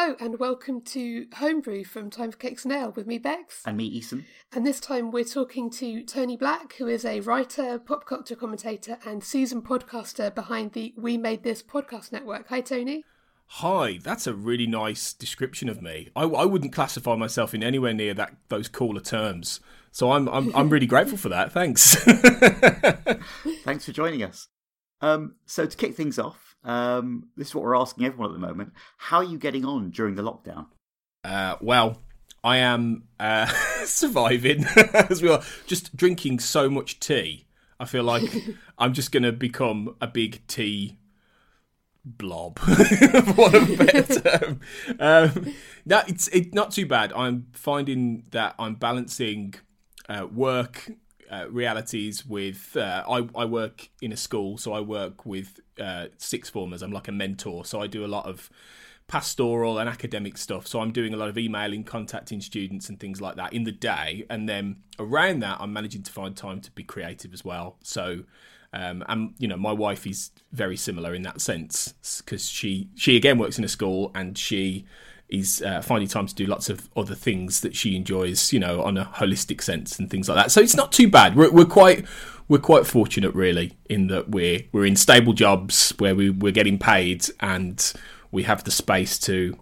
Hello and welcome to Homebrew from Time for Cakes and Ale with me, Bex. And me, Eason. And this time we're talking to Tony Black, who is a writer, pop culture commentator, and seasoned podcaster behind the We Made This podcast network. Hi, Tony. Hi, that's a really nice description of me. I, I wouldn't classify myself in anywhere near that those cooler terms. So I'm I'm, I'm really grateful for that. Thanks. Thanks for joining us. Um, so to kick things off, um, this is what we're asking everyone at the moment. How are you getting on during the lockdown? Uh, well, I am uh, surviving as we are just drinking so much tea. I feel like I'm just going to become a big tea blob, of a better term. Um, no, it's it, not too bad. I'm finding that I'm balancing uh, work uh, realities with uh, I, I work in a school so i work with uh, six formers. I'm like a mentor. So i do a lot of pastoral and academic stuff. So i'm doing a lot of emailing contacting students and things like that in the day. And then around that i'm managing to find time to be creative as well. So um, and you know my wife is very similar in that sense because she she again works in a school and she is uh, finding time to do lots of other things that she enjoys, you know, on a holistic sense and things like that. So it's not too bad. We're, we're quite we're quite fortunate, really, in that we're we're in stable jobs where we we're getting paid and we have the space to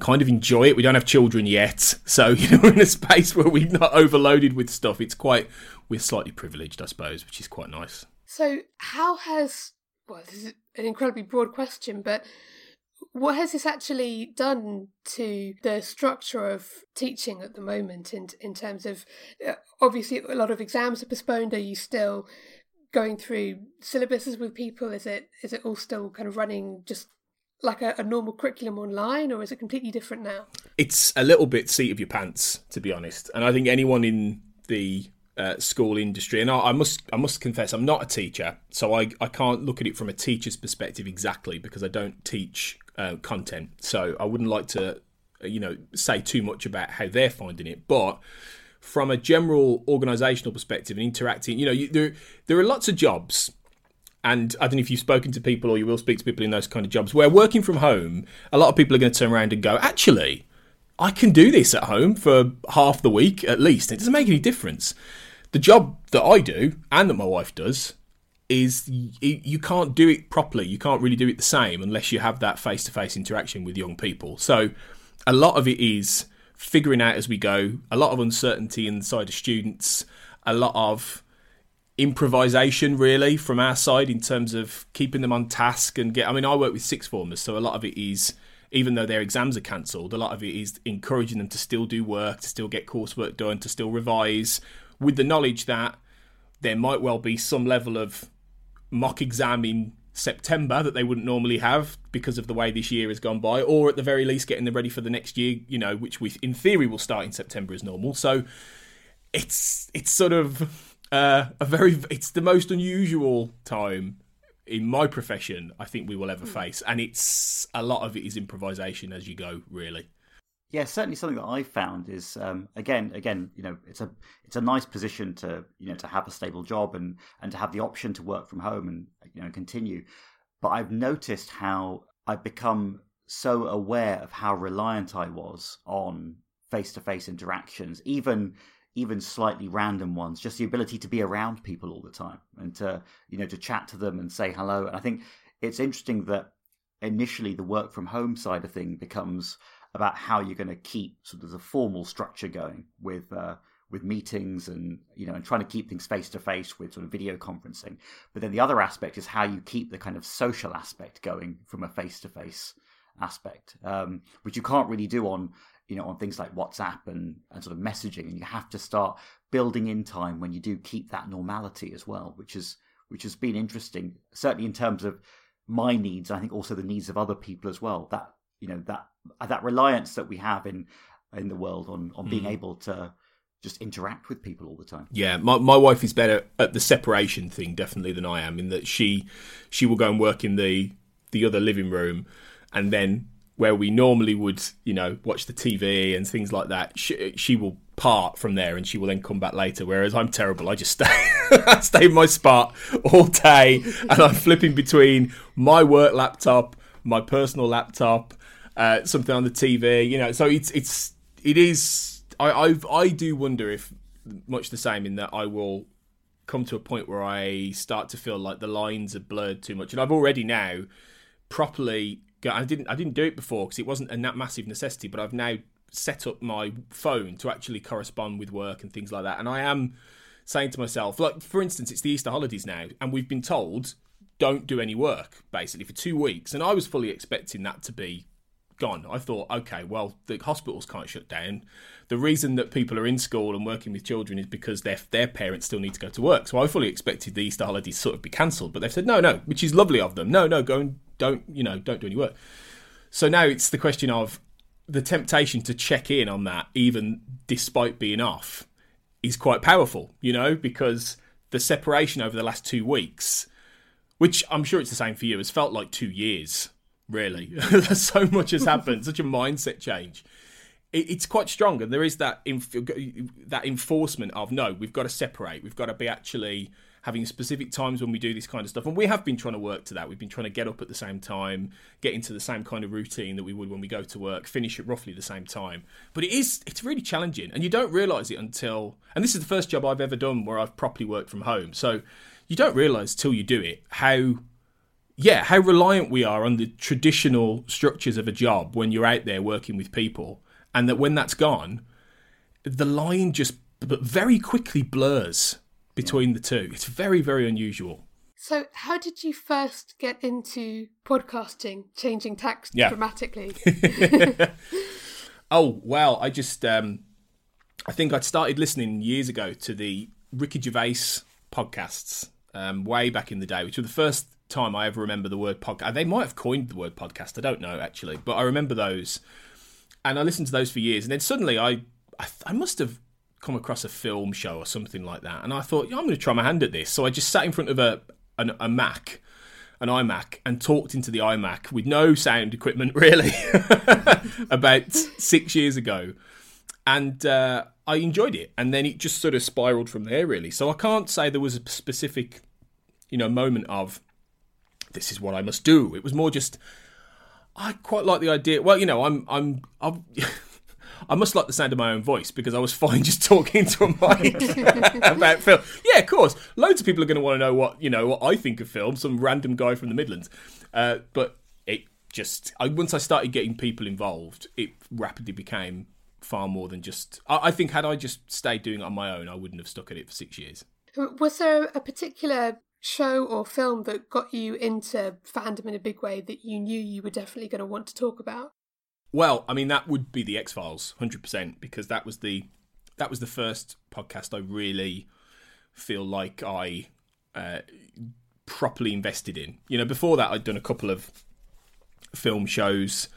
kind of enjoy it. We don't have children yet, so you know we're in a space where we're not overloaded with stuff. It's quite we're slightly privileged, I suppose, which is quite nice. So how has well, this is an incredibly broad question, but what has this actually done to the structure of teaching at the moment in, in terms of uh, obviously a lot of exams are postponed. Are you still going through syllabuses with people? Is it is it all still kind of running just like a, a normal curriculum online or is it completely different now? It's a little bit seat of your pants to be honest. And i think anyone in the uh, school industry, and I, I, must I must confess I'm not a teacher, so I, I can't look at it from a teacher's perspective exactly because I don't teach uh, content. So I wouldn't like to uh, you know say too much about how they're finding it, but from a general organisational perspective and interacting, you know, you, there there are lots of jobs. And I don't know if you've spoken to people or you will speak to people in those kind of jobs where working from home, a lot of people are going to turn around and go, actually, I can do this at home for half the week at least. It doesn't make any difference the job that I do and that my wife does is you can't do it properly. You can't really do it the same unless you have that face to face interaction with young people. So a lot of it is figuring out as we go, a lot of uncertainty inside of students, a lot of improvisation really from our side in terms of keeping them on task and get I mean I work with six formers so a lot of it is even though their exams are cancelled a lot of it is encouraging them to still do work to still get coursework done to still revise with the knowledge that there might well be some level of mock exam in September that they wouldn't normally have because of the way this year has gone by, or at the very least getting them ready for the next year, you know, which we in theory will start in September as normal. So it's it's sort of uh, a very it's the most unusual time in my profession I think we will ever face, and it's a lot of it is improvisation as you go, really. Yeah, certainly something that I found is um, again, again, you know, it's a it's a nice position to you know to have a stable job and and to have the option to work from home and you know continue. But I've noticed how I've become so aware of how reliant I was on face to face interactions, even even slightly random ones, just the ability to be around people all the time and to you know to chat to them and say hello. And I think it's interesting that initially the work from home side of thing becomes about how you're going to keep sort of the formal structure going with uh, with meetings and you know and trying to keep things face to face with sort of video conferencing. But then the other aspect is how you keep the kind of social aspect going from a face to face aspect, um, which you can't really do on you know on things like WhatsApp and and sort of messaging. And you have to start building in time when you do keep that normality as well, which is which has been interesting, certainly in terms of my needs. I think also the needs of other people as well. That you know that that reliance that we have in in the world on on being mm. able to just interact with people all the time. Yeah, my my wife is better at the separation thing definitely than I am in that she she will go and work in the the other living room and then where we normally would, you know, watch the TV and things like that, she, she will part from there and she will then come back later. Whereas I'm terrible. I just stay, I stay in my spot all day and I'm flipping between my work laptop, my personal laptop, uh, something on the TV. You know, so it's it's it is. I I've, I do wonder if much the same in that I will come to a point where I start to feel like the lines are blurred too much, and I've already now properly. I didn't I didn't do it before because it wasn't a massive necessity, but I've now set up my phone to actually correspond with work and things like that, and I am saying to myself, like for instance, it's the Easter holidays now, and we've been told don't do any work basically for two weeks, and I was fully expecting that to be gone. I thought, okay, well, the hospitals can't shut down. The reason that people are in school and working with children is because their their parents still need to go to work. So I fully expected the Easter holidays sort of be cancelled, but they've said no, no, which is lovely of them. No, no, go and don't you know don't do any work. So now it's the question of the temptation to check in on that, even despite being off, is quite powerful, you know, because the separation over the last two weeks, which I'm sure it's the same for you, has felt like two years, really. so much has happened, such a mindset change. It, it's quite strong, and there is that inf- that enforcement of no, we've got to separate, we've got to be actually having specific times when we do this kind of stuff. And we have been trying to work to that. We've been trying to get up at the same time, get into the same kind of routine that we would when we go to work, finish at roughly the same time. But it is it's really challenging and you don't realise it until and this is the first job I've ever done where I've properly worked from home. So you don't realise till you do it how yeah, how reliant we are on the traditional structures of a job when you're out there working with people, and that when that's gone, the line just but very quickly blurs between the two. It's very, very unusual. So, how did you first get into podcasting, changing text yeah. dramatically? oh, well, I just, um, I think I'd started listening years ago to the Ricky Gervais podcasts um, way back in the day, which were the first time I ever remember the word podcast. They might have coined the word podcast, I don't know actually, but I remember those. And I listened to those for years. And then suddenly I, I, I must have come across a film show or something like that, and I thought, yeah, I'm going to try my hand at this. So I just sat in front of a an, a Mac, an iMac, and talked into the iMac with no sound equipment really about six years ago, and uh, I enjoyed it. And then it just sort of spiraled from there really. So I can't say there was a specific, you know, moment of this is what I must do. It was more just. I quite like the idea. Well, you know, I'm I'm I'm I must like the sound of my own voice because I was fine just talking to a mic about film. Yeah, of course. Loads of people are going to want to know what you know what I think of film. Some random guy from the Midlands, uh, but it just I, once I started getting people involved, it rapidly became far more than just. I, I think had I just stayed doing it on my own, I wouldn't have stuck at it for six years. Was there a particular show or film that got you into fandom in a big way that you knew you were definitely going to want to talk about? Well, I mean that would be the X Files, hundred percent, because that was the that was the first podcast I really feel like I uh, properly invested in. You know, before that I'd done a couple of film shows,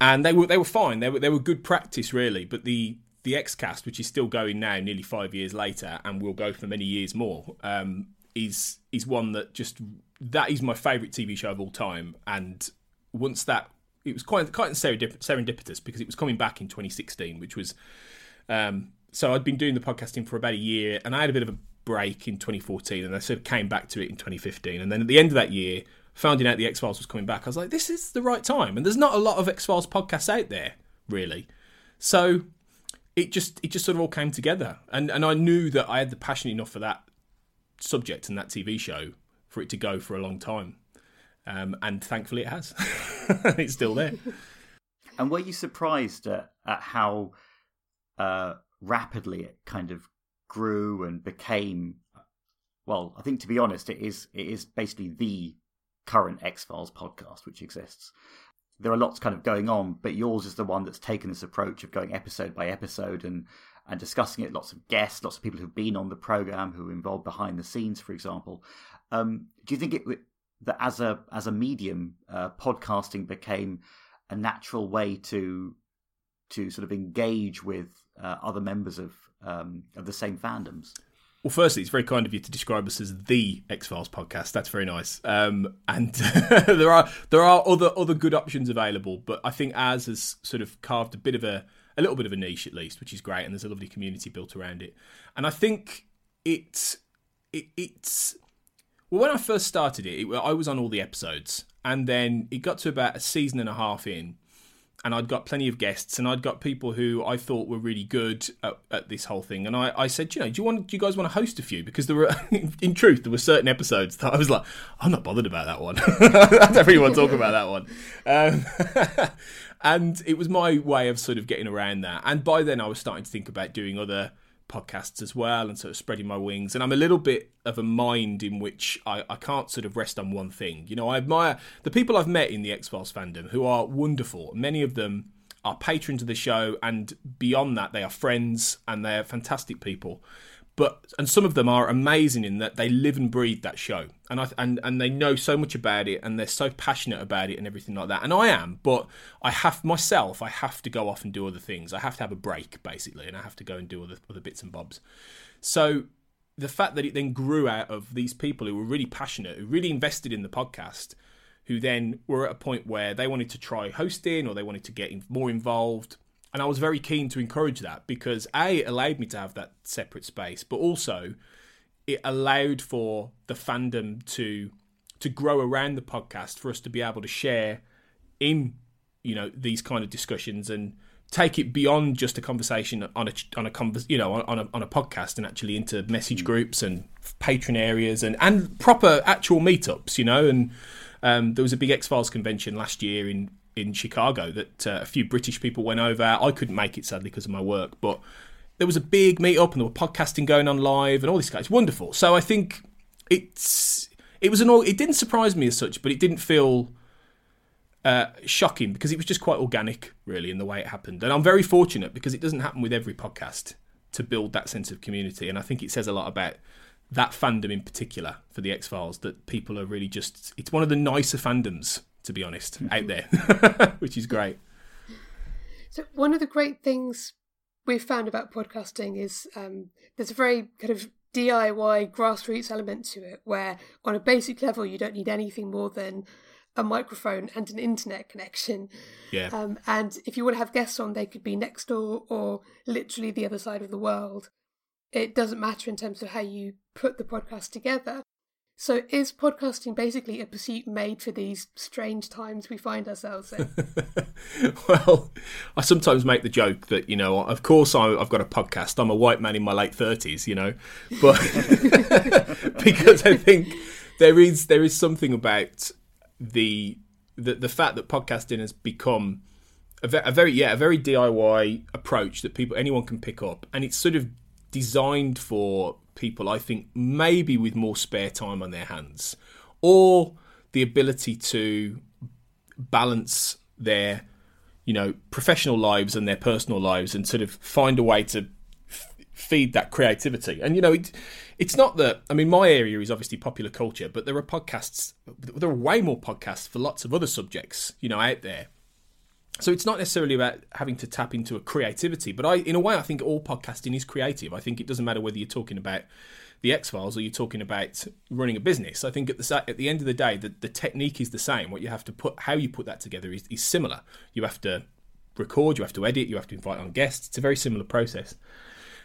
and they were they were fine. They were they were good practice really. But the the X Cast, which is still going now, nearly five years later, and will go for many years more, um, is is one that just that is my favourite TV show of all time. And once that it was quite quite serendipitous because it was coming back in 2016, which was um, so I'd been doing the podcasting for about a year, and I had a bit of a break in 2014, and I sort of came back to it in 2015, and then at the end of that year, finding out the X Files was coming back, I was like, this is the right time, and there's not a lot of X Files podcasts out there really, so it just it just sort of all came together, and and I knew that I had the passion enough for that subject and that TV show for it to go for a long time. Um, and thankfully it has. it's still there. And were you surprised at, at how uh, rapidly it kind of grew and became? Well, I think to be honest, it is it is basically the current X Files podcast which exists. There are lots kind of going on, but yours is the one that's taken this approach of going episode by episode and and discussing it. Lots of guests, lots of people who've been on the program who are involved behind the scenes, for example. Um, do you think it that as a as a medium, uh, podcasting became a natural way to to sort of engage with uh, other members of um, of the same fandoms. Well, firstly, it's very kind of you to describe us as the X Files podcast. That's very nice. Um, and there are there are other other good options available, but I think ours has sort of carved a bit of a a little bit of a niche at least, which is great, and there's a lovely community built around it. And I think it, it it's well, when I first started it, it, I was on all the episodes, and then it got to about a season and a half in, and I'd got plenty of guests, and I'd got people who I thought were really good at, at this whole thing. And I, I said, you know, do you want, do you guys want to host a few? Because there were, in truth, there were certain episodes that I was like, I'm not bothered about that one. I don't really want to talk about that one. Um, and it was my way of sort of getting around that. And by then, I was starting to think about doing other podcasts as well and sort of spreading my wings. And I'm a little bit of a mind in which I, I can't sort of rest on one thing. You know, I admire the people I've met in the X Files fandom who are wonderful. Many of them are patrons of the show, and beyond that, they are friends and they're fantastic people but and some of them are amazing in that they live and breathe that show. And I, and and they know so much about it and they're so passionate about it and everything like that. And I am but I have myself I have to go off and do other things. I have to have a break basically and I have to go and do other other bits and bobs. So the fact that it then grew out of these people who were really passionate who really invested in the podcast who then were at a point where they wanted to try hosting or they wanted to get more involved and I was very keen to encourage that because A, it allowed me to have that separate space, but also it allowed for the fandom to to grow around the podcast for us to be able to share in you know these kind of discussions and take it beyond just a conversation on a on a convers, you know on a on a podcast and actually into message mm. groups and patron areas and and proper actual meetups you know and um, there was a big X Files convention last year in in Chicago that uh, a few British people went over. I couldn't make it sadly because of my work, but there was a big meet up and there were podcasting going on live and all this guys. Wonderful. So I think it's it was an. It didn't surprise me as such, but it didn't feel. Uh, shocking because it was just quite organic, really, in the way it happened. And I'm very fortunate because it doesn't happen with every podcast to build that sense of community. And I think it says a lot about that fandom in particular for the X Files that people are really just. It's one of the nicer fandoms to be honest, out there, which is great. So, one of the great things we've found about podcasting is um, there's a very kind of DIY grassroots element to it, where on a basic level, you don't need anything more than a microphone and an internet connection. Yeah. Um, and if you want to have guests on, they could be next door or literally the other side of the world. It doesn't matter in terms of how you put the podcast together. So, is podcasting basically a pursuit made for these strange times we find ourselves in? well, I sometimes make the joke that, you know, of course I, have got a podcast. I'm a white man in my late 30s, you know, but because I think there is there is something about the the, the fact that podcasting has become a, ve- a very yeah a very DIY approach that people anyone can pick up, and it's sort of designed for people, I think, maybe with more spare time on their hands or the ability to balance their, you know, professional lives and their personal lives and sort of find a way to f- feed that creativity. And, you know, it, it's not that, I mean, my area is obviously popular culture, but there are podcasts, there are way more podcasts for lots of other subjects, you know, out there so it's not necessarily about having to tap into a creativity, but I, in a way, I think all podcasting is creative. I think it doesn't matter whether you're talking about the X Files or you're talking about running a business. I think at the at the end of the day, the, the technique is the same. What you have to put, how you put that together, is, is similar. You have to record, you have to edit, you have to invite on guests. It's a very similar process,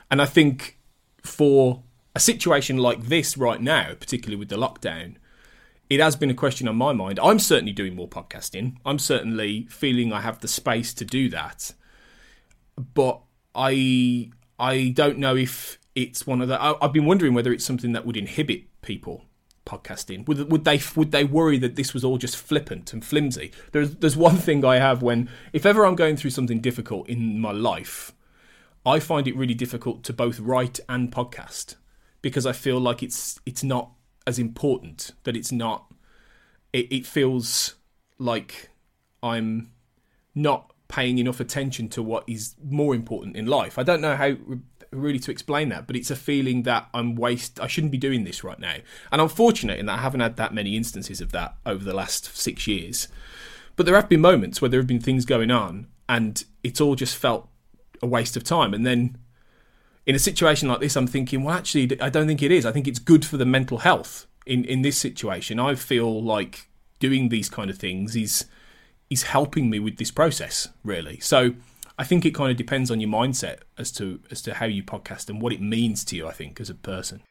and I think for a situation like this right now, particularly with the lockdown, it has been a question on my mind. I'm certainly doing more podcasting. I'm certainly feeling I have the space to do that. But I I don't know if it's one of the. I, have been wondering whether it's something that would inhibit people podcasting. Would would they would they worry that this was all just flippant and flimsy? There's there's one thing I have when if ever I'm going through something difficult in my life, I find it really difficult to both write and podcast because I feel like it's it's not as important that it's not it, it feels like i'm not paying enough attention to what is more important in life. I don't know how really to explain that but it's a feeling that i'm waste i shouldn't be doing this right now. And i'm fortunate in that i haven't had that many instances of that over the last six years. But there have been moments where there have been things going on and it's all just felt a waste of time. And then in a situation like this, I'm thinking, well, actually, I don't think it is. I think it's good for the mental health in in this situation. I feel like doing these kind of things is is helping me with this process really. So I think it kind of depends on your mindset as to as to how you podcast and what it means to you. I think as a person.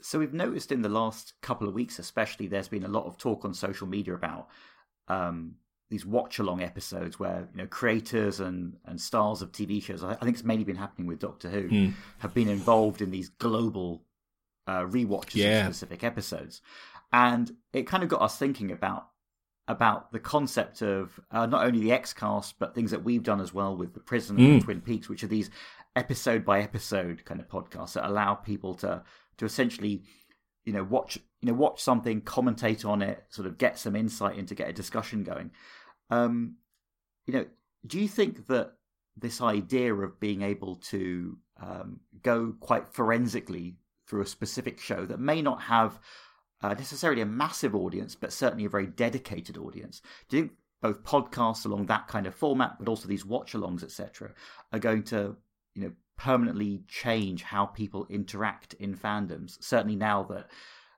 So we've noticed in the last couple of weeks, especially, there's been a lot of talk on social media about um, these watch along episodes where you know creators and and stars of TV shows. I, I think it's mainly been happening with Doctor Who Mm. have been involved in these global uh, rewatches Yeah. of specific episodes, and it kind of got us thinking about about the concept of uh, not only the X cast but things that we've done as well with the Prison and Mm. Twin Peaks, which are these episode by episode kind of podcasts that allow people to to essentially you know watch you know watch something commentate on it sort of get some insight into get a discussion going um you know do you think that this idea of being able to um, go quite forensically through a specific show that may not have uh, necessarily a massive audience but certainly a very dedicated audience do you think both podcasts along that kind of format but also these watch alongs etc are going to you know permanently change how people interact in fandoms certainly now that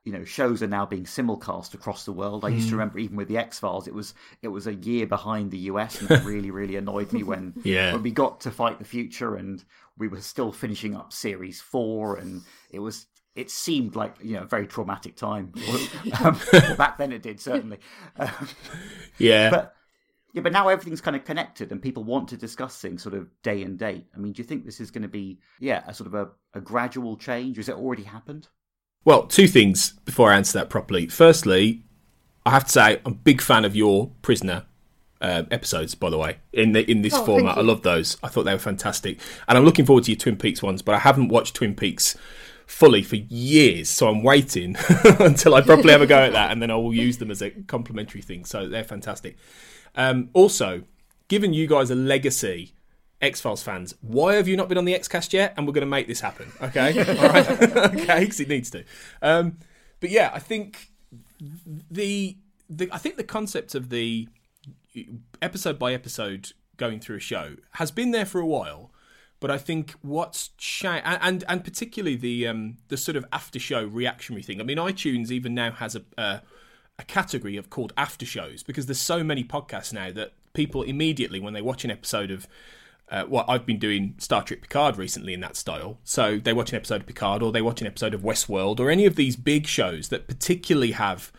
you know shows are now being simulcast across the world i used to remember even with the x files it was it was a year behind the us and it really really annoyed me when Yeah. when we got to fight the future and we were still finishing up series 4 and it was it seemed like you know a very traumatic time um, well, back then it did certainly um, Yeah. but yeah, but now everything's kind of connected, and people want to discuss things sort of day and date. I mean, do you think this is going to be yeah a sort of a, a gradual change? Has it already happened? Well, two things before I answer that properly. Firstly, I have to say I'm a big fan of your prisoner uh, episodes. By the way, in the, in this Oh, format, I love those. I thought they were fantastic, and I'm looking forward to your Twin Peaks ones. But I haven't watched Twin Peaks fully for years, so I'm waiting until I properly have a go at that, and then I will use them as a complementary thing. So they're fantastic. Um, also, given you guys a legacy. X Files fans, why have you not been on the X Cast yet? And we're going to make this happen, okay? All right, okay, because it needs to. Um, but yeah, I think the the I think the concept of the episode by episode going through a show has been there for a while, but I think what's cha- and, and and particularly the um the sort of after show reactionary thing. I mean, iTunes even now has a. a a category of called after shows because there's so many podcasts now that people immediately when they watch an episode of uh, well, I've been doing Star Trek Picard recently in that style. So they watch an episode of Picard, or they watch an episode of Westworld, or any of these big shows that particularly have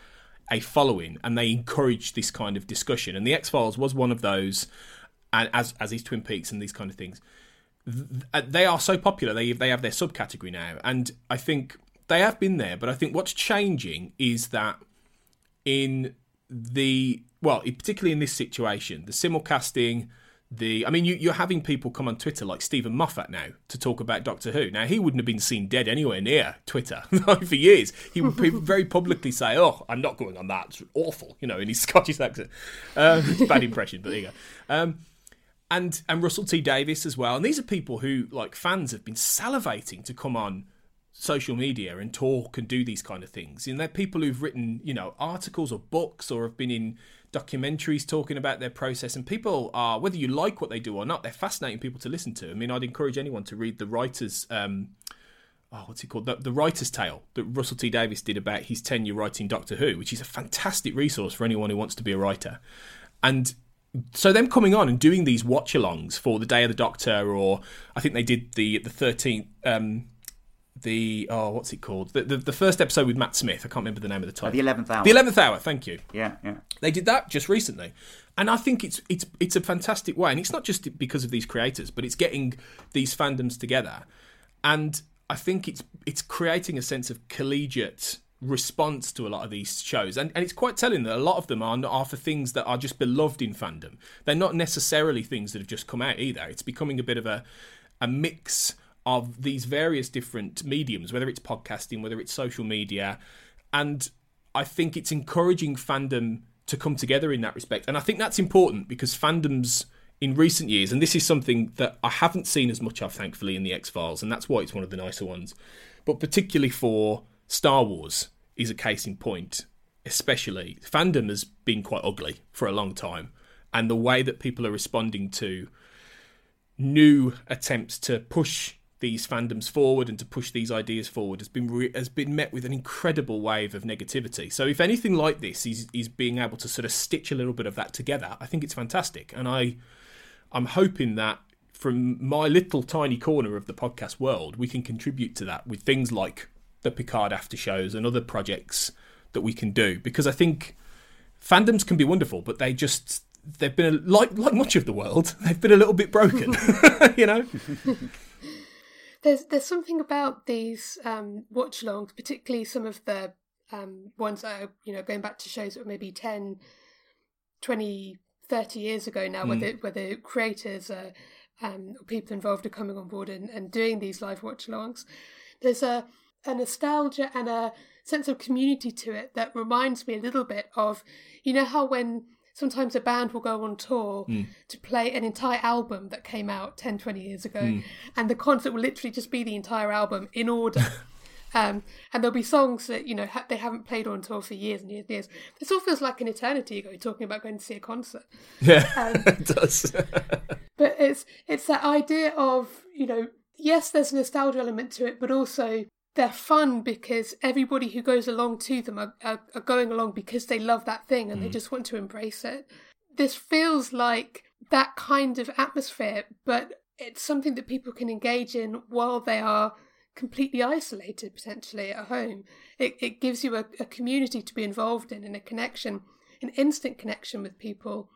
a following, and they encourage this kind of discussion. And the X Files was one of those, and as as these Twin Peaks and these kind of things. They are so popular. They they have their subcategory now, and I think they have been there. But I think what's changing is that in the well, particularly in this situation, the simulcasting, the I mean, you, you're having people come on Twitter like Steven Moffat now to talk about Doctor Who. Now he wouldn't have been seen dead anywhere near Twitter for years. He would very publicly say, "Oh, I'm not going on that. It's awful," you know, in his Scottish accent. Um, bad impression, but there you go. Um, and and Russell T Davies as well. And these are people who, like fans, have been salivating to come on social media and talk and do these kind of things. And they're people who've written, you know, articles or books or have been in documentaries talking about their process. And people are, whether you like what they do or not, they're fascinating people to listen to. I mean, I'd encourage anyone to read the writer's. Um, Oh, what's it called? The, the Writer's Tale that Russell T Davies did about his tenure writing Doctor Who, which is a fantastic resource for anyone who wants to be a writer. And so them coming on and doing these watch-alongs for the Day of the Doctor, or I think they did the the thirteenth, um, the oh, what's it called? The, the the first episode with Matt Smith. I can't remember the name of the title. Uh, the eleventh hour. The eleventh hour. Thank you. Yeah, yeah. They did that just recently, and I think it's it's it's a fantastic way. And it's not just because of these creators, but it's getting these fandoms together, and I think it's it's creating a sense of collegiate response to a lot of these shows and, and it's quite telling that a lot of them are, are for things that are just beloved in fandom they're not necessarily things that have just come out either it's becoming a bit of a a mix of these various different mediums whether it's podcasting whether it's social media and I think it's encouraging fandom to come together in that respect. And I think that's important because fandoms in recent years, and this is something that I haven't seen as much of, thankfully, in the X Files, and that's why it's one of the nicer ones. But particularly for Star Wars, is a case in point, especially. Fandom has been quite ugly for a long time. And the way that people are responding to new attempts to push these fandoms forward and to push these ideas forward has been re- has been met with an incredible wave of negativity. So if anything like this is is being able to sort of stitch a little bit of that together, I think it's fantastic. And I I'm hoping that from my little tiny corner of the podcast world, we can contribute to that with things like the Picard after shows and other projects that we can do because I think fandoms can be wonderful, but they just they've been a, like like much of the world. They've been a little bit broken, you know. there's there's something about these um, watch-alongs, particularly some of the um, ones that are you know going back to shows that were maybe 10, 20, 30 years ago now, mm. where, the, where the creators are, um, people involved are coming on board and, and doing these live watch-alongs. There's a a nostalgia and a sense of community to it that reminds me a little bit of you know how when sometimes a band will go on tour mm. to play an entire album that came out 10 20 years ago mm. and the concert will literally just be the entire album in order um, and there'll be songs that you know ha- they haven't played on tour for years and years and years this all feels like an eternity ago talking about going to see a concert yeah um, it does but it's it's that idea of you know yes there's a nostalgia element to it but also they're fun because everybody who goes along to them are, are, are going along because they love that thing and mm. they just want to embrace it. This feels like that kind of atmosphere, but it's something that people can engage in while they are completely isolated potentially at home. It, it gives you a, a community to be involved in and a connection, an instant connection with people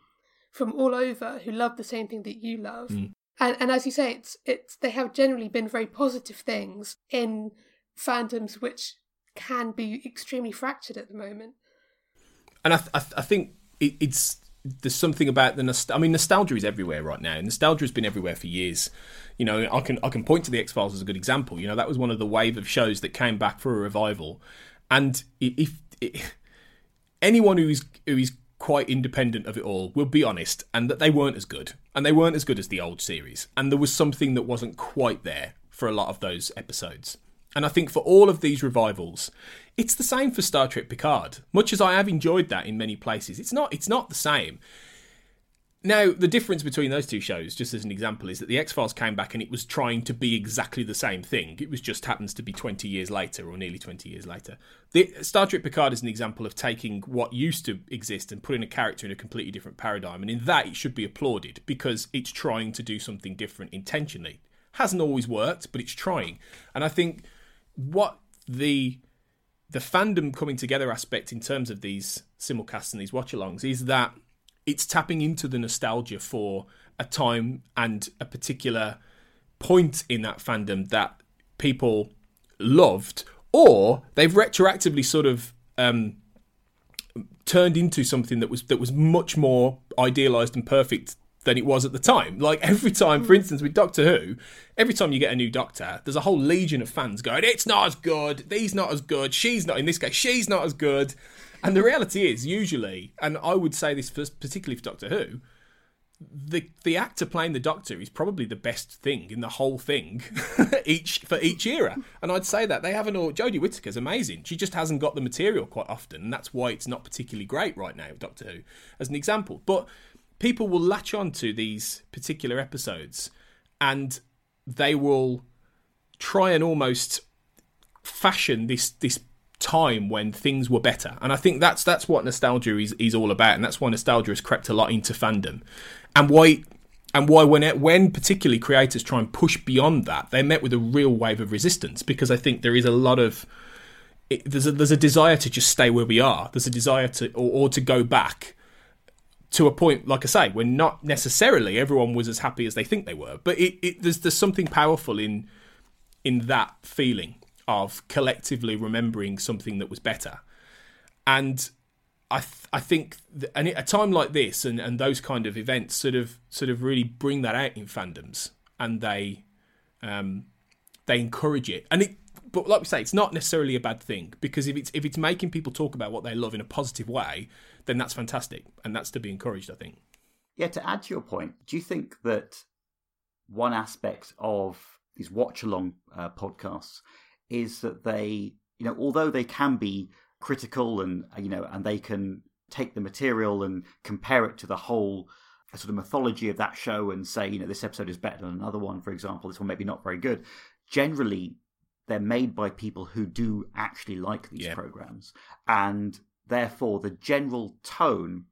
from all over who love the same thing that you love. Mm. And, and as you say, it's it's they have generally been very positive things in fandoms which can be extremely fractured at the moment. And I, th- I, th- I think it, it's there's something about the nostalgia. I mean, nostalgia is everywhere right now. And Nostalgia has been everywhere for years. You know, I can I can point to the X Files as a good example. You know, that was one of the wave of shows that came back for a revival, and if, if anyone who's who is quite independent of it all will be honest, and that they weren't as good, and they weren't as good as the old series, and there was something that wasn't quite there for a lot of those episodes. And I think for all of these revivals, it's the same for Star Trek Picard. Much as I have enjoyed that in many places, it's not it's not the same. Now, the difference between those two shows, just as an example, is that the X Files came back and it was trying to be exactly the same thing. It was just happens to be 20 years later or nearly 20 years later. The Star Trek Picard is an example of taking what used to exist and putting a character in a completely different paradigm. And in that, it should be applauded because it's trying to do something different intentionally. Hasn't always worked, but it's trying. And I think what the the fandom coming together aspect in terms of these simulcasts and these watch-alongs is that it's tapping into the nostalgia for a time and a particular point in that fandom that people loved, or they've retroactively sort of um, turned into something that was that was much more idealized and perfect than it was at the time. Like every time, for hmm. instance, with Doctor Who, every time you get a new Doctor, there's a whole legion of fans going, "It's not as good. He's not as good. She's not in this case. She's not as good." And the reality is, usually, and I would say this for, particularly for Doctor Who, the the actor playing the Doctor is probably the best thing in the whole thing, each for each era. And I'd say that they haven't all. Jodie Whittaker's amazing. She just hasn't got the material quite often, and that's why it's not particularly great right now. Doctor Who, as an example, but people will latch on to these particular episodes and they will try and almost fashion this this time when things were better. And I think that's that's what nostalgia is, is all about, and that's why nostalgia has crept a lot into fandom, and why and why when it, when particularly creators try and push beyond that, they're met with a real wave of resistance because I think there is a lot of it, there's a there's a desire to just stay where we are. There's a desire to or, or to go back to a point, like I say, where not necessarily everyone was as happy as they think they were, but it, it, there's there's something powerful in in that feeling of collectively remembering something that was better, and I th- I think th- and a time like this and, and those kind of events sort of sort of really bring that out in fandoms, and they um, they encourage it, and it. But like we say, it's not necessarily a bad thing because if it's if it's making people talk about what they love in a positive way, then that's fantastic, and that's to be encouraged. I think. Yeah. To add to your point, do you think that one aspect of these watch along uh, podcasts is that they, you know, although they can be critical and you know, and they can take the material and compare it to the whole sort of mythology of that show and say, you know, this episode is better than another one, for example, this one maybe not very good. Generally, they're made by people who do actually like these yeah. programs, and Therefore, the general tone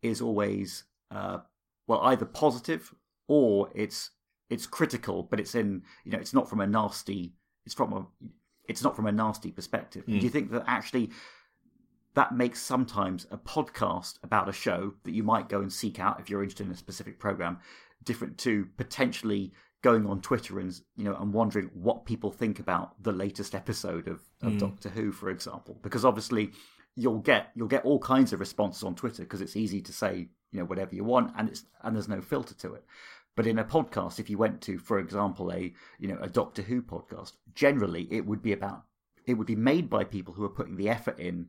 is always uh, well either positive or it's it's critical, but it's in you know it's not from a nasty it's from a it's not from a nasty perspective. Mm. Do you think that actually that makes sometimes a podcast about a show that you might go and seek out if you're interested in a specific program different to potentially going on Twitter and you know and wondering what people think about the latest episode of, of mm. Doctor Who, for example, because obviously you'll get you'll get all kinds of responses on Twitter because it's easy to say you know whatever you want and it's and there's no filter to it. But in a podcast, if you went to, for example, a you know a Doctor Who podcast, generally it would be about it would be made by people who are putting the effort in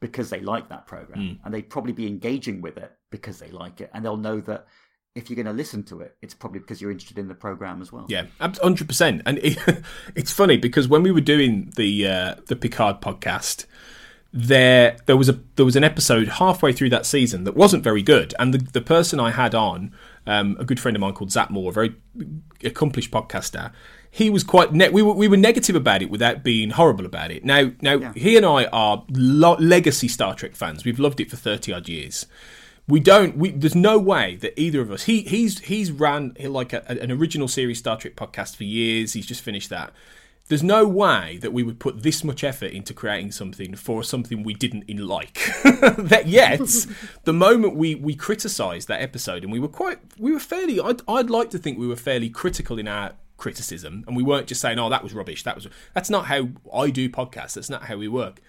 because they like that program, mm. and they'd probably be engaging with it because they like it, and they'll know that if you're going to listen to it, it's probably because you're interested in the program as well. Yeah, hundred percent. And it, it's funny because when we were doing the uh, the Picard podcast, there there was a there was an episode halfway through that season that wasn't very good, and the the person I had on, um, a good friend of mine called Zach Moore, a very accomplished podcaster, he was quite ne- we were we were negative about it without being horrible about it. Now now yeah. he and I are lo- legacy Star Trek fans. We've loved it for thirty odd years. We don't. We, there's no way that either of us. He he's he's ran like a, an original series Star Trek podcast for years. He's just finished that there's no way that we would put this much effort into creating something for something we didn't in like. that yet, the moment we we criticised that episode, and we were quite, we were fairly, I'd, I'd like to think we were fairly critical in our criticism, and we weren't just saying, "Oh, that was rubbish." That was that's not how I do podcasts. That's not how we work.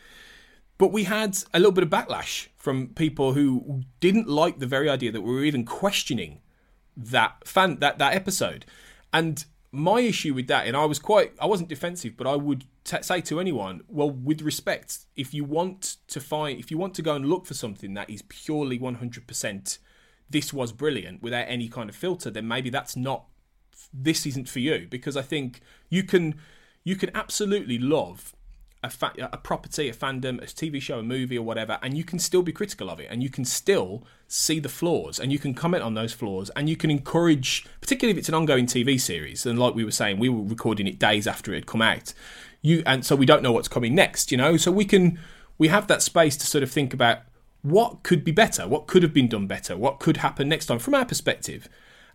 But we had a little bit of backlash from people who didn't like the very idea that we were even questioning that fan that that episode, and my issue with that, and I was quite, I wasn't defensive, but I would t- say to anyone, well, with respect, if you want to find, if you want to go and look for something that is purely 100%, this was brilliant without any kind of filter, then maybe that's not, this isn't for you, because I think you can, you can absolutely love a, fa- a property, a fandom, a TV show, a movie, or whatever, and you can still be critical of it, and you can still see the flaws, and you can comment on those flaws, and you can encourage, particularly if it's an ongoing TV series, and like we were saying, we were recording it days after it had come out, you, and so we don't know what's coming next, you know, so we can, we have that space to sort of think about what could be better, what could have been done better, what could happen next time from our perspective,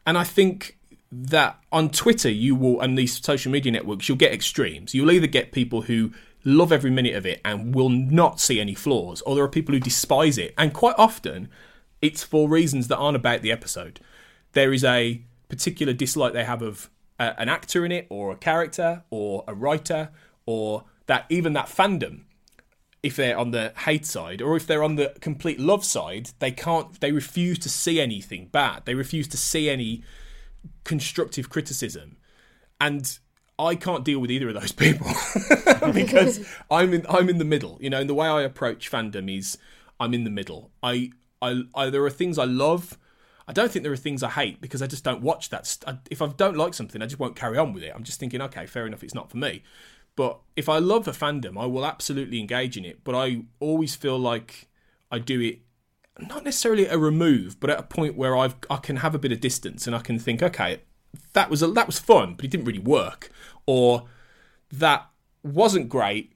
and I think that on Twitter you will and these social media networks you'll get extremes. You'll either get people who love every minute of it and will not see any flaws, or there are people who despise it. And quite often, it's for reasons that aren't about the episode. There is a particular dislike they have of uh, an actor in it, or a character, or a writer, or that even that fandom. If they're on the hate side, or if they're on the complete love side, they can't. They refuse to see anything bad. They refuse to see any constructive criticism, and I can't deal with either of those people because I'm in I'm in the middle. You know, and the way I approach fandom is I'm in the middle. I, I, I there are things I love. I don't think there are things I hate because I just don't watch that. St- if I don't like something, I just won't carry on with it. I'm just thinking, okay, fair enough, it's not for me. But if I love a fandom, I will absolutely engage in it. But I always feel like I do it not necessarily at a remove, but at a point where I've I can have a bit of distance and I can think, okay, that was a, that was fun, but it didn't really work, or that wasn't great,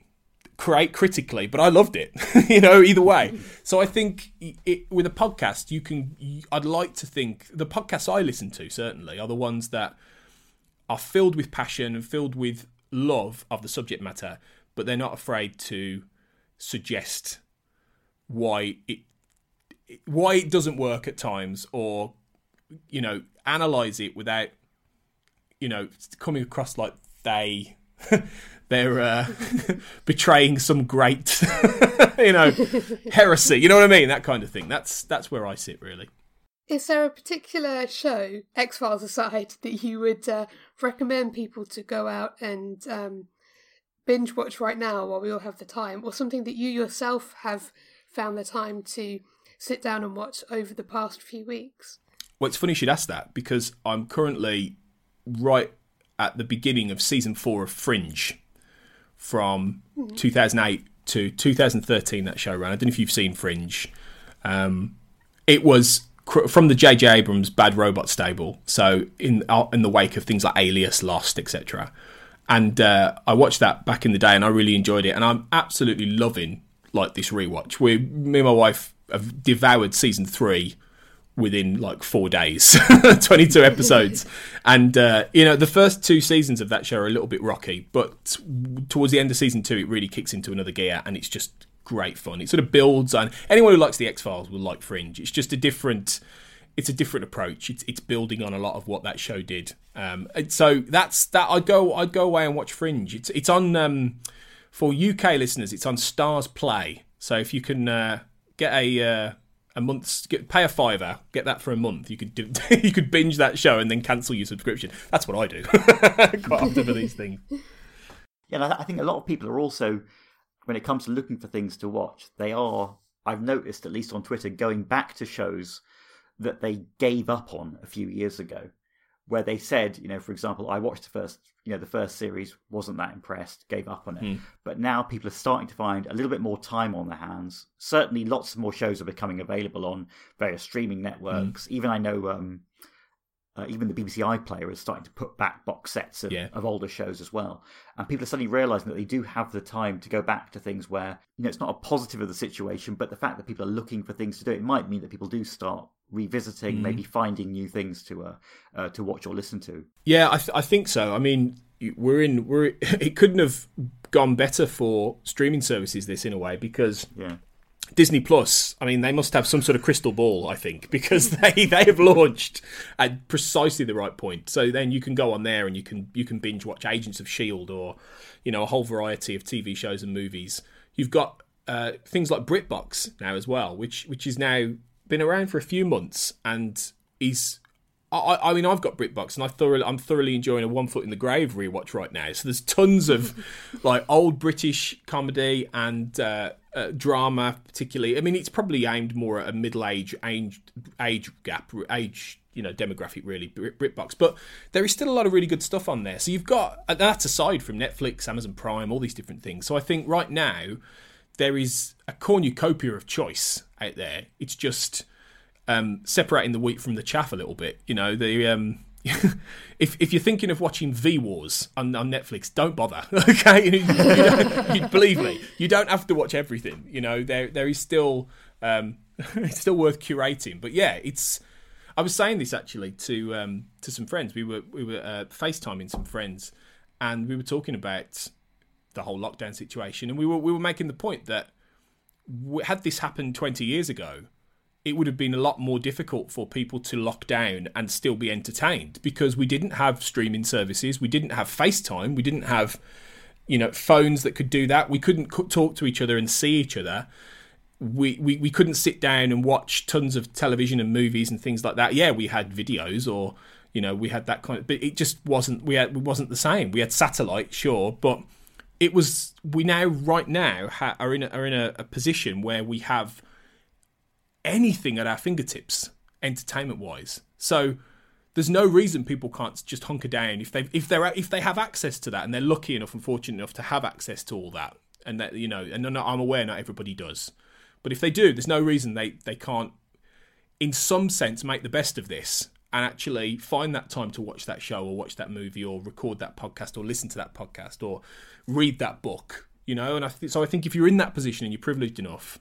great critically, but I loved it. you know, either way. So I think it, with a podcast, you can. I'd like to think the podcasts I listen to certainly are the ones that are filled with passion and filled with love of the subject matter, but they're not afraid to suggest why it why it doesn't work at times or you know analyze it without you know, coming across like they they're uh, betraying some great, you know, heresy. You know what I mean? That kind of thing. That's that's where I sit really. Is there a particular show, X Files aside, that you would uh, recommend people to go out and um, binge watch right now while we all have the time, or something that you yourself have found the time to sit down and watch over the past few weeks? Well, it's funny you should ask that because I'm currently right at the beginning of season four of Fringe from mm-hmm. 2008 to 2013. That show ran. I don't know if you've seen Fringe. Um, it was cr- from the J.J. Abrams Bad Robot stable. So in uh, in the wake of things like Alias, Lost, etc. And uh, I watched that back in the day, and I really enjoyed it. And I'm absolutely loving like this rewatch. We, me and my wife have devoured season three within like four days 22 episodes and uh, you know the first two seasons of that show are a little bit rocky but towards the end of season two it really kicks into another gear and it's just great fun. It sort of builds on anyone who likes the X Files will like Fringe. It's just a different it's a different approach. It's it's building on a lot of what that show did. Um, so that's that. I'd go I'd go away and watch Fringe. It's it's on um, for UK listeners. It's on Starzplay So if you can uh, get a uh, a month's get, pay a fiver, get that for a month. You could do, you could binge that show and then cancel your subscription. That's what I do quite often for these things. Yeah, and I think a lot of people are also when it comes to looking for things to watch, they are. I've noticed, at least on Twitter, going back to shows that they gave up on a few years ago, where they said, you know, for example, I watched the first, you know, the first series, wasn't that impressed, gave up on it. Mm. But now people are starting to find a little bit more time on their hands. Certainly, lots more shows are becoming available on various streaming networks. Mm. Even I know. Um, uh, even the BBC iPlayer is starting to put back box sets of, yeah. of, older shows as well. And people are suddenly realizing that they do have the time to go back to things where, you know, it's not a positive of the situation, but the fact that people are looking for things to do, it might mean that people do start revisiting, mm. maybe finding new things to uh, uh, to watch or listen to. Yeah, I, th- I think so. I mean, we're in we're it couldn't have gone better for streaming services this in a way because yeah. Disney Plus, I mean, they must have some sort of crystal ball, I think, because they, they have launched at precisely the right point. So then you can go on there and you can you can binge watch Agents of Shield or you know a whole variety of TV shows and movies. You've got uh, things like BritBox now as well, which which is now been around for a few months and is I, I, mean, I've got BritBox, and I thoroughly, I'm thoroughly enjoying a One Foot in the Grave rewatch right now. So there's tons of like old British comedy and uh, uh, drama, particularly. I mean, it's probably aimed more at a middle age age age gap, age you know demographic really BritBox, but there is still a lot of really good stuff on there. So you've got that's aside from Netflix, Amazon Prime, all these different things. So I think right now there is a cornucopia of choice out there. It's just um, separating the wheat from the chaff a little bit. You know, the um, if if you're thinking of watching V Wars on, on Netflix, don't bother. Okay, you, you, you, believe me, you don't have to watch everything. You know, there there is still um, it's still worth curating. But yeah, it's. I was saying this actually to um, to some friends. We were we were uh, FaceTiming some friends, and we were talking about the whole lockdown situation, and we were we were making the point that had this happened 20 years ago, it would have been a lot more difficult for people to lock down and still be entertained because we didn't have streaming services, we didn't have FaceTime, we didn't have you know phones that could do that. We couldn't talk to each other and see each other. We, we we couldn't sit down and watch tons of television and movies and things like that. Yeah, we had videos or you know we had that kind of, but it just wasn't we had, it wasn't the same. We had satellite, sure, but it was we now right now ha, are in a, are in a, a position where we have anything at our fingertips entertainment wise so there's no reason people can't just hunker down if they if they're if they have access to that and they're lucky enough and fortunate enough to have access to all that and that you know and I'm aware not everybody does but if they do there's no reason they they can't in some sense make the best of this and actually find that time to watch that show or watch that movie or record that podcast or listen to that podcast or read that book, you know. And I th- so I think if you're in that position and you're privileged enough,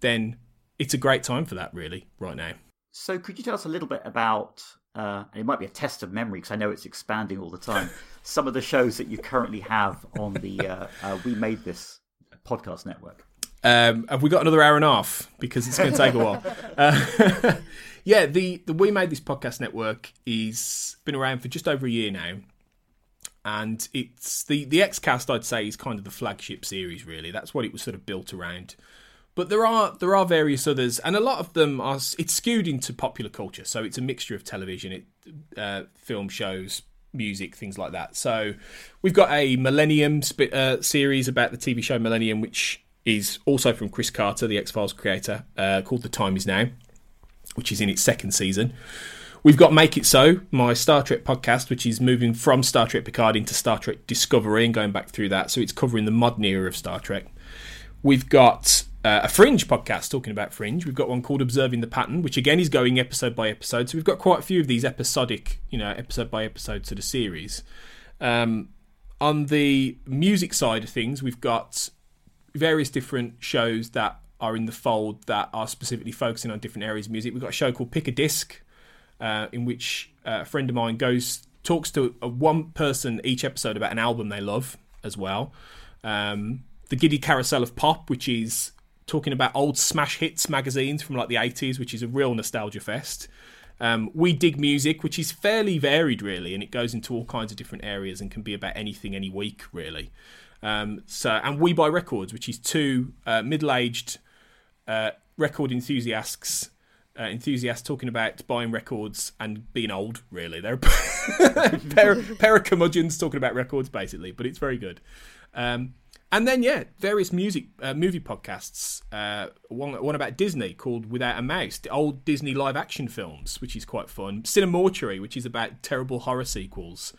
then it's a great time for that, really, right now. So, could you tell us a little bit about? Uh, it might be a test of memory because I know it's expanding all the time. some of the shows that you currently have on the uh, uh, We Made This podcast network. Um, have we got another hour and a half? Because it's going to take a while. Uh, yeah, the, the We Made This podcast network is been around for just over a year now, and it's the the Xcast I'd say is kind of the flagship series. Really, that's what it was sort of built around. But there are there are various others, and a lot of them are it's skewed into popular culture. So it's a mixture of television, it, uh, film shows, music, things like that. So we've got a Millennium sp- uh, series about the TV show Millennium, which is also from Chris Carter, the X Files creator, uh, called The Time Is Now, which is in its second season. We've got Make It So, my Star Trek podcast, which is moving from Star Trek Picard into Star Trek Discovery and going back through that. So it's covering the modern era of Star Trek. We've got uh, a Fringe podcast talking about Fringe. We've got one called Observing the Pattern, which again is going episode by episode. So we've got quite a few of these episodic, you know, episode by episode sort of series. Um, on the music side of things, we've got various different shows that are in the fold that are specifically focusing on different areas of music. We've got a show called Pick a Disc, uh, in which uh, a friend of mine goes talks to a, one person each episode about an album they love as well. Um, the Giddy Carousel of Pop, which is talking about old smash hits magazines from like the 80s, which is a real nostalgia fest. Um, we dig music, which is fairly varied, really, and it goes into all kinds of different areas and can be about anything any week, really. Um, so, and we buy records, which is two uh, middle-aged uh, record enthusiasts. Uh, enthusiasts talking about buying records and being old. Really, they're a pair, pair of curmudgeons talking about records, basically. But it's very good. Um, and then yeah, various music uh, movie podcasts. Uh, one one about Disney called Without a Mouse, the old Disney live action films, which is quite fun. Cinemortuary, which is about terrible horror sequels.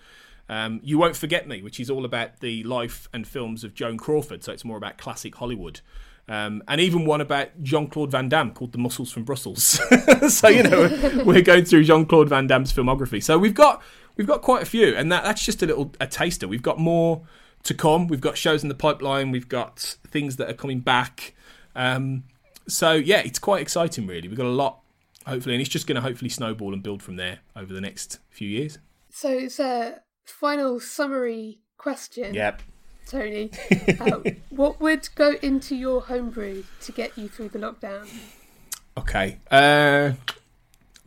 Um, you won't forget me, which is all about the life and films of Joan Crawford. So it's more about classic Hollywood. Um, and even one about Jean Claude Van Damme called The Muscles from Brussels. so you know we're going through Jean Claude Van Damme's filmography. So we've got we've got quite a few, and that, that's just a little a taster. We've got more to come. We've got shows in the pipeline. We've got things that are coming back. Um, so yeah, it's quite exciting. Really, we've got a lot. Hopefully, and it's just going to hopefully snowball and build from there over the next few years. So it's a final summary question. Yep. Tony, uh, what would go into your homebrew to get you through the lockdown? Okay. Uh,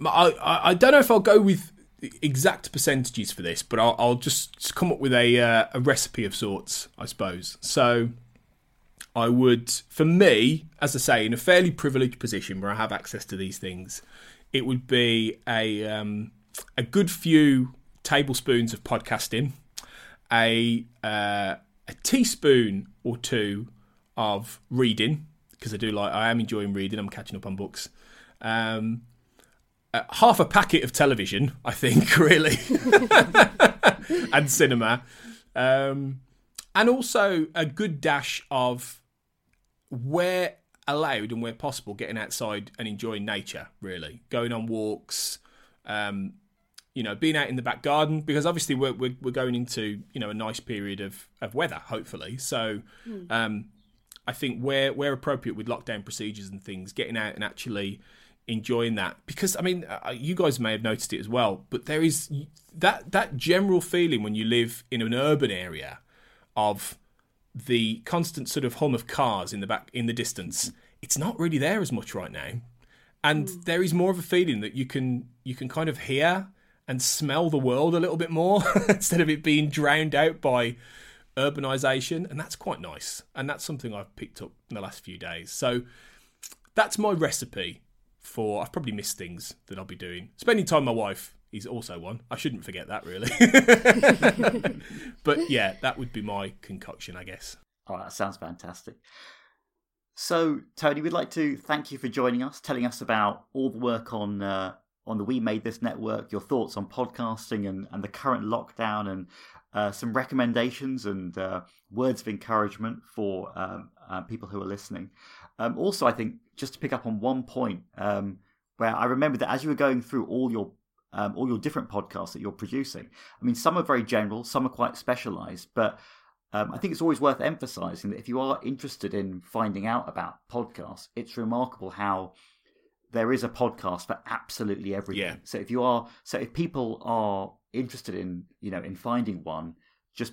I, I don't know if I'll go with exact percentages for this, but I'll, I'll just come up with a uh, a recipe of sorts, I suppose. So I would, for me, as I say, in a fairly privileged position where I have access to these things, it would be a um, a good few tablespoons of podcasting, a uh, a teaspoon or two of reading because I do like I am enjoying reading. I'm catching up on books. Um, uh, half a packet of television, I think, really, and cinema, um, and also a good dash of where allowed and where possible, getting outside and enjoying nature. Really, going on walks. Um, you know, being out in the back garden because obviously we're, we're, we're going into you know a nice period of, of weather, hopefully. So, mm. um, I think where where appropriate with lockdown procedures and things, getting out and actually enjoying that because I mean uh, you guys may have noticed it as well, but there is that that general feeling when you live in an urban area of the constant sort of hum of cars in the back in the distance. It's not really there as much right now, and mm. there is more of a feeling that you can you can kind of hear and smell the world a little bit more instead of it being drowned out by urbanization, and that's quite nice. And that's something I've picked up in the last few days. So that's my recipe for I've probably missed things that I'll be doing. Spending time with my wife is also one. I shouldn't forget that really. but yeah, that would be my concoction, I guess. Oh, that sounds fantastic. So, Tony, we'd like to thank you for joining us, telling us about all the work on uh, on the We Made This network, your thoughts on podcasting and, and the current lockdown, and uh, some recommendations and uh, words of encouragement for um, uh, people who are listening. Um, also, I think just to pick up on one point um, where I remember that as you were going through all your um, all your different podcasts that you're producing, I mean, some are very general, some are quite specialized, but um, I think it's always worth emphasizing that if you are interested in finding out about podcasts, it's remarkable how there is a podcast for absolutely everything. Yeah. So if you are, so if people are interested in, you know, in finding one, just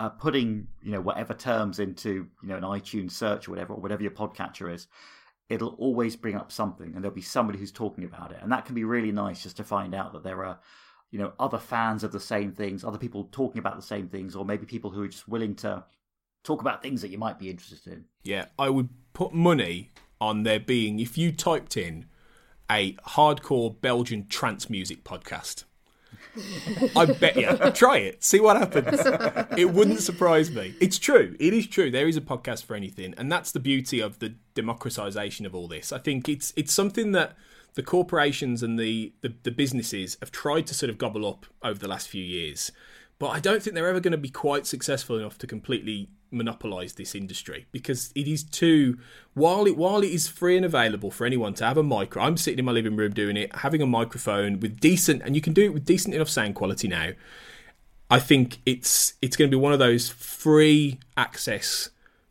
uh, putting you know whatever terms into you know an iTunes search or whatever or whatever your podcatcher is, it'll always bring up something, and there'll be somebody who's talking about it, and that can be really nice just to find out that there are you know other fans of the same things, other people talking about the same things, or maybe people who are just willing to talk about things that you might be interested in. Yeah, I would put money on there being if you typed in a hardcore Belgian trance music podcast I bet you. Try it. See what happens. It wouldn't surprise me. It's true. It is true. There is a podcast for anything, and that's the beauty of the democratization of all this. I think it's it's something that the corporations and the, the, the businesses have tried to sort of gobble up over the last few years, but I don't think they're ever going to be quite successful enough to completely monopolize this industry because it is too while it while it is free and available for anyone to have a micro I'm sitting in my living room doing it having a microphone with decent and you can do it with decent enough sound quality now. I think it's it's going to be one of those free access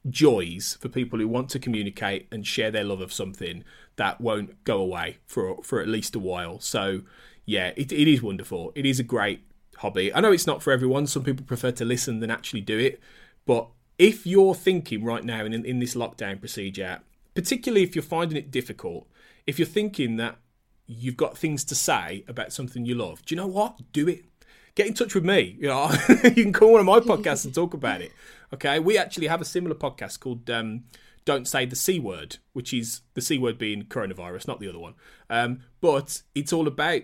joys for people who want to communicate and share their love of something that won't go away for for at least a while. So yeah it, it is wonderful. It is a great hobby I know it's not for everyone some people prefer to listen than actually do it but if you're thinking right now in, in this lockdown procedure, particularly if you're finding it difficult, if you're thinking that you've got things to say about something you love, do you know what? Do it. Get in touch with me. You know, you can call one of my podcasts and talk about it. Okay, we actually have a similar podcast called um, "Don't Say the C Word," which is the C word being coronavirus, not the other one. Um, but it's all about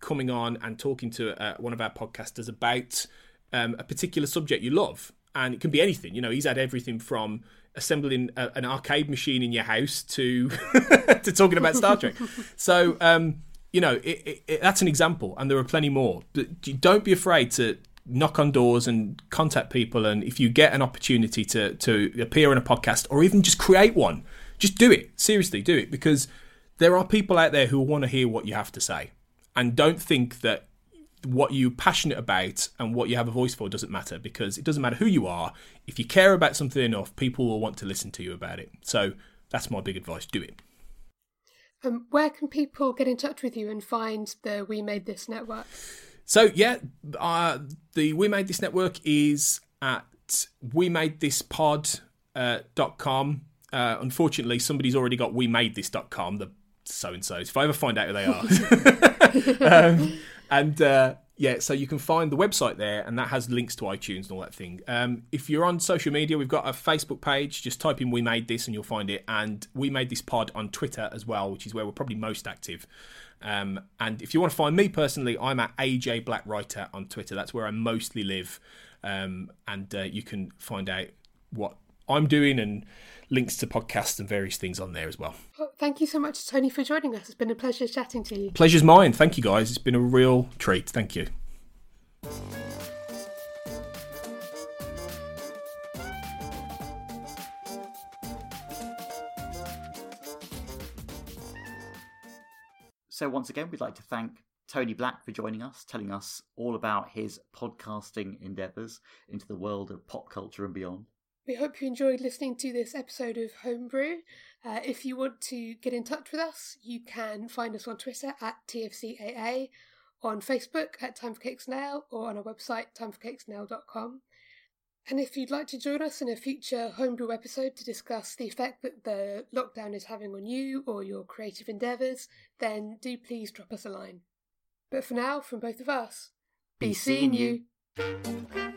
coming on and talking to uh, one of our podcasters about um, a particular subject you love, and it can be anything. You know, he's had everything from assembling a, an arcade machine in your house to to talking about Star Trek. So um, you know it, it, it, that's an example, and there are plenty more. But don't be afraid to knock on doors and contact people. And if you get an opportunity to to appear on a podcast or even just create one, just do it. Seriously, do it because there are people out there who want to hear what you have to say, and don't think that what you're passionate about and what you have a voice for doesn't matter because it doesn't matter who you are. If you care about something enough, people will want to listen to you about it. So that's my big advice do it. Um, where can people get in touch with you and find the We Made This network? So, yeah, uh, the We Made This network is at we made this pod uh, dot com. Uh, unfortunately, somebody's already got we made this.com, the so and so's. If I ever find out who they are. um, and uh, yeah, so you can find the website there, and that has links to iTunes and all that thing. Um, if you're on social media, we've got a Facebook page. Just type in "We Made This" and you'll find it. And we made this pod on Twitter as well, which is where we're probably most active. Um, and if you want to find me personally, I'm at AJ Black Writer on Twitter. That's where I mostly live, um, and uh, you can find out what I'm doing and links to podcasts and various things on there as well. well. Thank you so much, Tony, for joining us. It's been a pleasure chatting to you. Pleasure's mine. Thank you, guys. It's been a real treat. Thank you. So, once again, we'd like to thank Tony Black for joining us, telling us all about his podcasting endeavours into the world of pop culture and beyond. We hope you enjoyed listening to this episode of Homebrew. Uh, if you want to get in touch with us, you can find us on Twitter at TFCAA, on Facebook at Time for Cakes Now, or on our website, timeforcakesnow.com. And if you'd like to join us in a future Homebrew episode to discuss the effect that the lockdown is having on you or your creative endeavours, then do please drop us a line. But for now, from both of us, be, be seeing you. you.